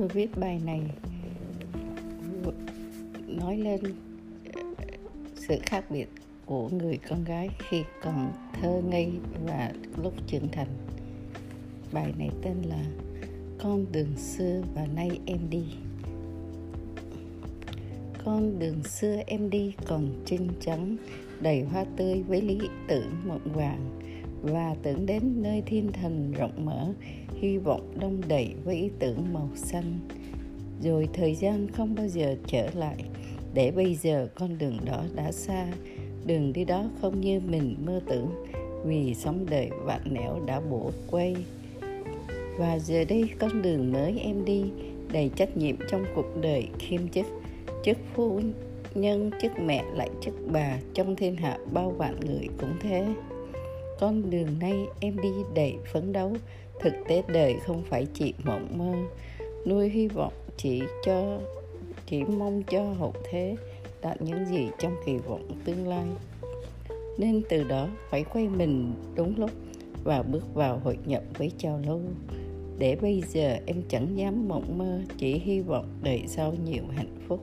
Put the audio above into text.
tôi viết bài này nói lên sự khác biệt của người con gái khi còn thơ ngây và lúc trưởng thành. Bài này tên là con đường xưa và nay em đi con đường xưa em đi còn trinh trắng, đầy hoa tươi với lý tưởng mộng vàng và tưởng đến nơi thiên thần rộng mở, hy vọng đông đầy với ý tưởng màu xanh. Rồi thời gian không bao giờ trở lại, để bây giờ con đường đó đã xa. Đường đi đó không như mình mơ tưởng, vì sống đời vạn nẻo đã bổ quay. Và giờ đây con đường mới em đi, đầy trách nhiệm trong cuộc đời khiêm chức. Chức phu nhân, chức mẹ lại chức bà, trong thiên hạ bao vạn người cũng thế con đường nay em đi đầy phấn đấu. Thực tế đời không phải chỉ mộng mơ. Nuôi hy vọng chỉ cho, chỉ mong cho hậu thế, đạt những gì trong kỳ vọng tương lai. Nên từ đó phải quay mình đúng lúc và bước vào hội nhập với chào lâu để bây giờ em chẳng dám mộng mơ, chỉ hy vọng đời sau nhiều hạnh phúc.